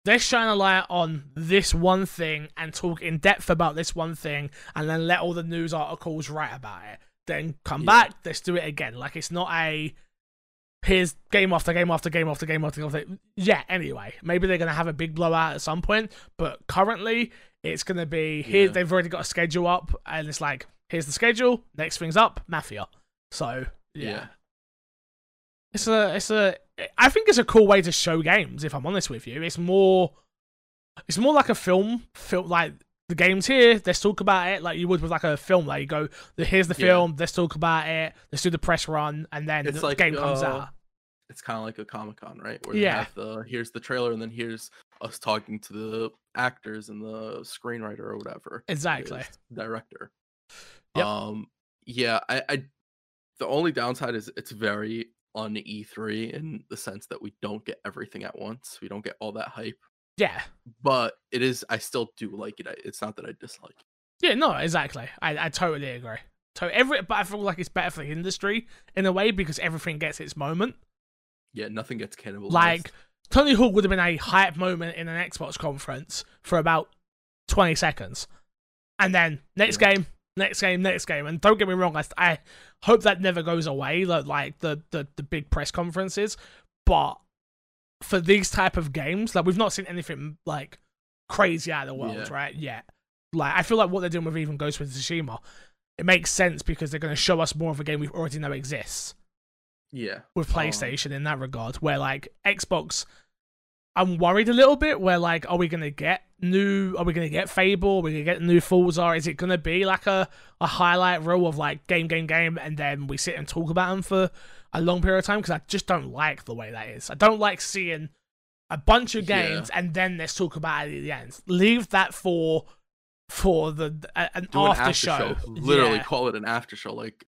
They're shining a light on this one thing and talk in depth about this one thing, and then let all the news articles write about it. Then come Yeah. back, let's do it again. Like it's not a here's game after game after game after game after game. After, yeah. Anyway, maybe they're gonna have a big blowout at some point, but currently it's gonna be here. Yeah. They've already got a schedule up, and it's like here's the schedule. Next thing's up, Mafia. So yeah. Yeah. It's a, it's a, I think it's a cool way to show games. If I'm honest with you, it's more, it's more like a film. Film like the game's here. Let's talk about it, like you would with like a film. Like you go, here's the Yeah. film. Let's talk about it. Let's do the press run, and then It's the like, game comes uh, out. It's kind of like a Comic Con, right? Where Yeah. the here's the trailer, and then here's us talking to the actors and the screenwriter or whatever. Exactly. director. Yep. Um, yeah, I, I, the only downside is it's very on E3 in the sense that we don't get everything at once. We don't get all that hype, Yeah. but it is. I still do like it. It's not that I dislike. it. Yeah. No. Exactly. I, I totally agree. So every, but I feel like it's better for the industry in a way because everything gets its moment. Yeah, nothing gets cannibalized. Like Tony Hawk would have been a hype moment in an Xbox conference for about 20 seconds. And then next Yeah. game, next game, next game. And don't get me wrong, I, I hope that never goes away, like, like the, the, the big press conferences. But for these type of games, like we've not seen anything like crazy out of the world, Yeah. right? Yet. Like I feel like what they're doing with even Ghost of Tsushima, it makes sense because they're going to show us more of a game we already know exists Yeah. with Um, PlayStation in that regard, where like Xbox, I'm worried a little bit. Where like, are we gonna get new? Are we gonna get Fable? Are we gonna get new Forza? Is it gonna be like a a highlight reel of like game, game, game, and then we sit and talk about them for a long period of time? Because I just don't like the way that is. I don't like seeing a bunch of Yeah. games and then let's talk about it at the end. Leave that for for the a- an do an after, after show. Literally Yeah. call it an after show. Like,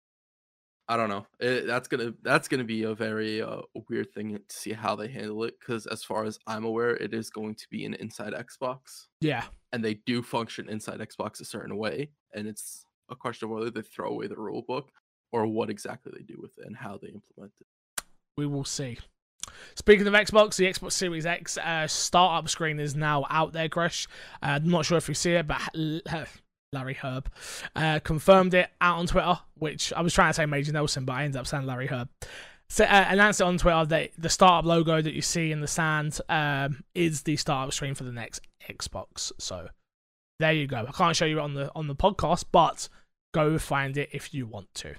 I don't know. It, that's gonna that's gonna be a very uh, weird thing to see how they handle it. Because as far as I'm aware, it is going to be an inside Xbox, yeah. and they do function inside Xbox a certain way. And it's a question of whether they throw away the rule book or what exactly they do with it and how they implement it. we will see. Speaking of Xbox, the Xbox Series X uh, startup screen is now out there, Gresh. Uh, I'm not sure if you see it, but Larry Hryb uh, confirmed it out on Twitter, which I was trying to say Major Nelson, but I ended up saying Larry Hryb. So, uh, announced it on Twitter that the startup logo that you see in the sand um, is the startup screen for the next Xbox. So there you go. I can't show you on the on the podcast, but go find it if you want to.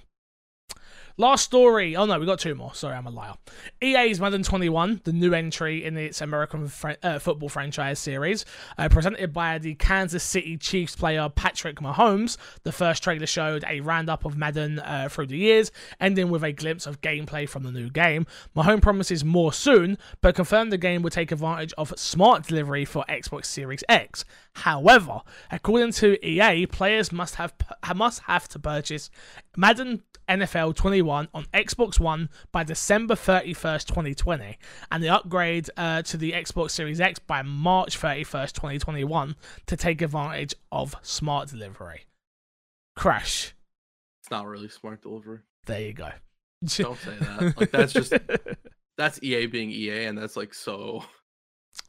Last story. Oh no, we got two more. Sorry, I'm a liar. EA's Madden 21, the new entry in its American fran- uh, football franchise series, uh, presented by the Kansas City Chiefs player Patrick Mahomes. The first trailer showed a roundup of Madden uh, through the years, ending with a glimpse of gameplay from the new game. Mahomes promises more soon, but confirmed the game would take advantage of smart delivery for Xbox Series X. However, according to EA, players must have must have to purchase Madden NFL 21 on Xbox One by December 31st, 2020, and the upgrade uh, to the Xbox Series X by March 31st, 2021 to take advantage of smart delivery. Crash. It's not really smart delivery. There you go. Don't say that. Like that's just that's EA being EA, and that's like so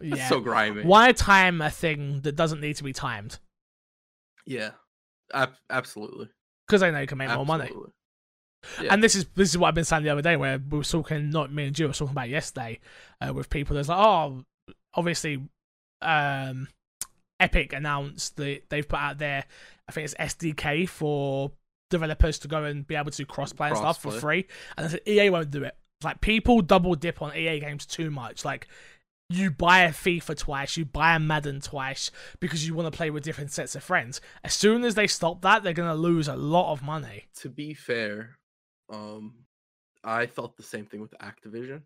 that's yeah. so grimy. Why time a thing that doesn't need to be timed? Yeah, Ab- absolutely. Because I know you can make more money. Yeah. And this is this is what I've been saying the other day, where we were talking, not me and you, were talking about yesterday uh, with people. There's like, oh, obviously, um, Epic announced that they've put out their, I think it's SDK for developers to go and be able to crossplay and stuff for free. And I said EA won't do it. Like people double dip on EA games too much. Like you buy a FIFA twice, you buy a Madden twice because you want to play with different sets of friends. As soon as they stop that, they're gonna lose a lot of money. to be fair, um, I felt the same thing with Activision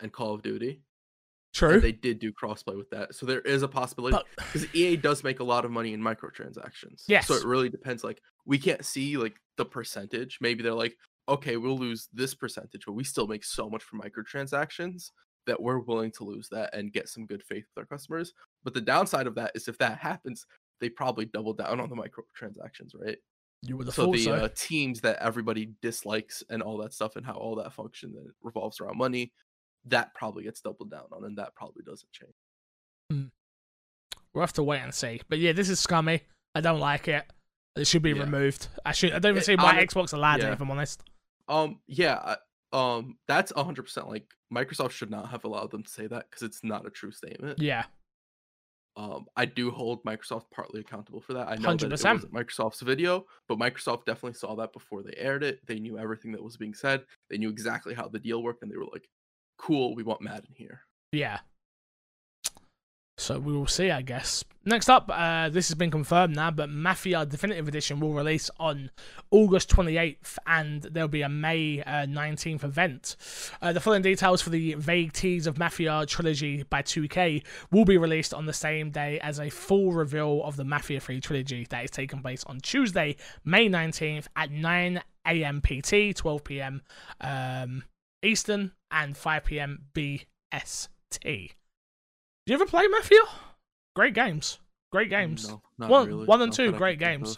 and Call of Duty. True. And they did do crossplay with that, so there is a possibility But because EA does make a lot of money in microtransactions. Yes. So it really depends. Like we can't see like the percentage. Maybe they're like, okay, we'll lose this percentage, but we still make so much from microtransactions that we're willing to lose that and get some good faith with our customers. But the downside of that is if that happens, they probably double down on the microtransactions, right? You would have so the. Uh, teams that everybody dislikes and all that stuff and how all that function that revolves around money that probably gets doubled down on and that probably doesn't change We'll have to wait and see. But yeah, this is scummy. I don't like it. It should be Yeah. removed. I should. I don't even see why Xbox allowed it. If I'm honest. um yeah um that's 100% like microsoft should not have allowed them to say that because it's not a true statement Yeah. Um i do hold microsoft partly accountable for that. I know that it wasn't microsoft's video but microsoft definitely saw that before they aired it. They knew everything that was being said. They knew exactly how the deal worked and they were like cool we want madden here. Yeah. So we will see, I guess. Next up, uh, this has been confirmed now, but Mafia Definitive Edition will release on August 28th, and there'll be a May uh, 19th event. Uh, the following details for the vague tease of Mafia Trilogy by 2K will be released on the same day as a full reveal of the Mafia 3 trilogy that is taking place on Tuesday, May 19th at 9 a.m. PT, 12 p.m. Um, Eastern, and 5 p.m. BST. Do you ever play Mafia? Great games. Great games. no One- really, one and two, great games.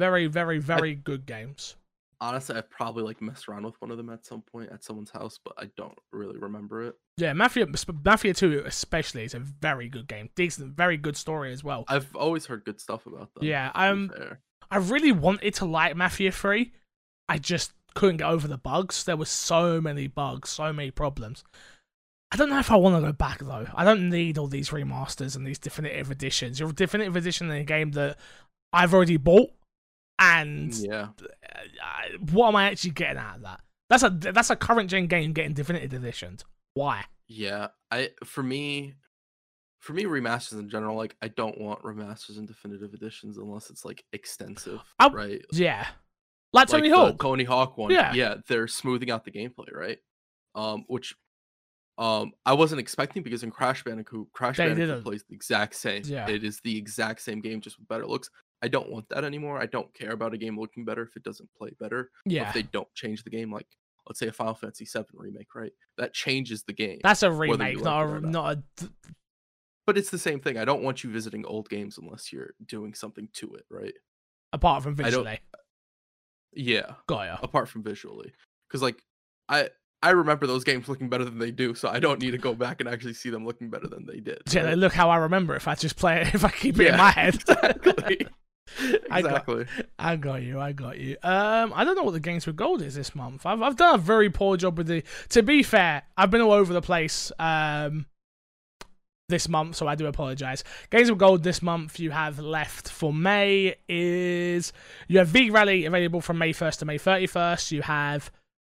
Very, very, very good games. honestly, I probably like messed around with one of them at some point at someone's house, but I don't really remember it. Yeah, Mafia Mafia 2 especially is a very good game. Decent, very good story as well. I've always heard good stuff about them. Yeah, um. I really wanted to like Mafia 3. I just couldn't get over the bugs. There were so many bugs, so many problems. I don't know if I want to go back though. I don't need all these remasters and these definitive editions. Your definitive edition in a game that I've already bought, and yeah, uh, what am I actually getting out of that? That's a that's a current gen game getting definitive editions. Why? yeah. I for me, for me, remasters in general, like I don't want remasters and definitive editions unless it's like extensive, I- right? Yeah, like Tony like Hawk. Tony Hawk one. Yeah. yeah, they're smoothing out the gameplay, right? Um, which um I wasn't expecting because in Crash Bandicoot, Crash They Bandicoot didn't. plays the exact same. Yeah. It is the exact same game, just with better looks. I don't want that anymore. I don't care about a game looking better if it doesn't play better. Yeah, If they don't change the game, like let's say a Final Fantasy VII remake, right? That changes the game. that's a remake, not it a not. not a. but it's the same thing. I don't want you visiting old games unless you're doing something to it, right? Apart from visually, Yeah. got ya. apart from visually because like i i remember those games looking better than they do so i don't need to go back and actually see them looking better than they did Yeah, right? look how I remember if I just play it. If I keep it in my head. exactly I got- exactly I got you. I got you. Um, I don't know what the games with gold is this month. I've I've done a very poor job with the. To be fair, I've been all over the place. Um, this month, so I do apologize. Games with gold this month you have left for May is you have V Rally available from May 1st to May 31st. You have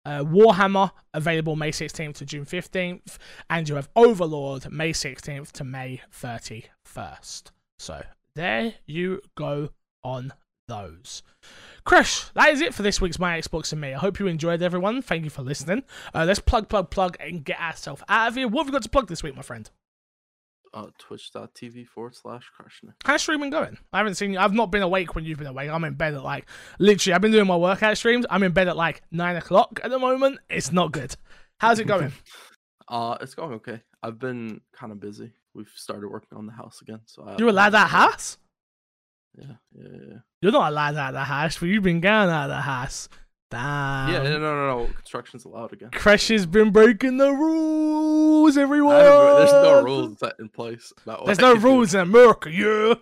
uh, Warhammer available May 16th to June 15th, and you have Overlord May 16th to May 31st. So there you go on those. Crush, that is it for this week's My Xbox and Me. I hope you enjoyed, everyone. Thank you for listening. Uh, let's plug, plug, plug, and get ourselves out of here. What have we got to plug this week, my friend? Uh twitch.tv forward slash it How's streaming going? I haven't seen you. I've not been awake when you've been awake. I'm in bed at like, literally, I've been doing my workout streams. I'm in bed at like 9 o'clock at the moment. It's not good. How's it going? uh it's going okay i've been kind of busy we've started working on the house again so I You're allowed that house? yeah yeah yeah You're not allowed out of the house, but you've been going out of the house. Damn. yeah no no no construction's allowed again Crash has been breaking the rules, everyone. There's no rules set in place There's no rules in America, yeah.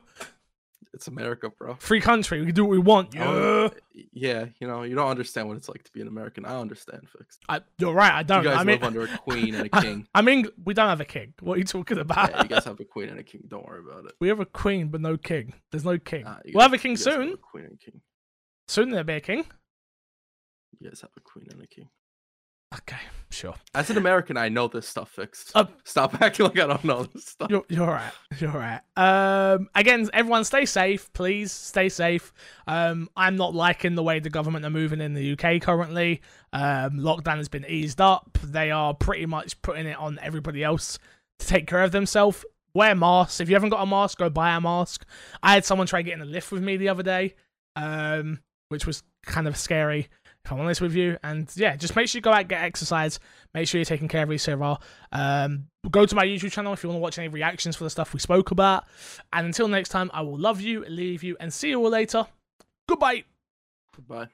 it's america bro Free country, we can do what we want, yeah. Yeah, you know, you don't understand what it's like to be an American. I understand, fixed. I, you're right, I don't. You guys I mean, live under a queen and a king. I mean, we don't have a king. What are you talking about? yeah, you guys have a queen and a king. Don't worry about it. we have a queen, but no king. There's no king. Nah, we'll have a king guys soon. a queen and king. Soon there'll be a king. You guys have a queen and a king. Okay, sure. As an American, I know this stuff fixed. Uh, Stop acting like I don't know this stuff. You're you're right. You're right. Um, again, everyone, stay safe, please. Stay safe. Um, I'm not liking the way the government are moving in the UK currently. Um, lockdown has been eased up. They are pretty much putting it on everybody else to take care of themselves. Wear masks. If you haven't got a mask, go buy a mask. I had someone try getting a lift with me the other day, um, which was kind of scary. If I'm honest with you, and yeah, just make sure you go out get exercise. Make sure you're taking care of yourself. Um, go to my YouTube channel if you want to watch any reactions for the stuff we spoke about. And until next time, I will love you, leave you, and see you all later. Goodbye. Goodbye.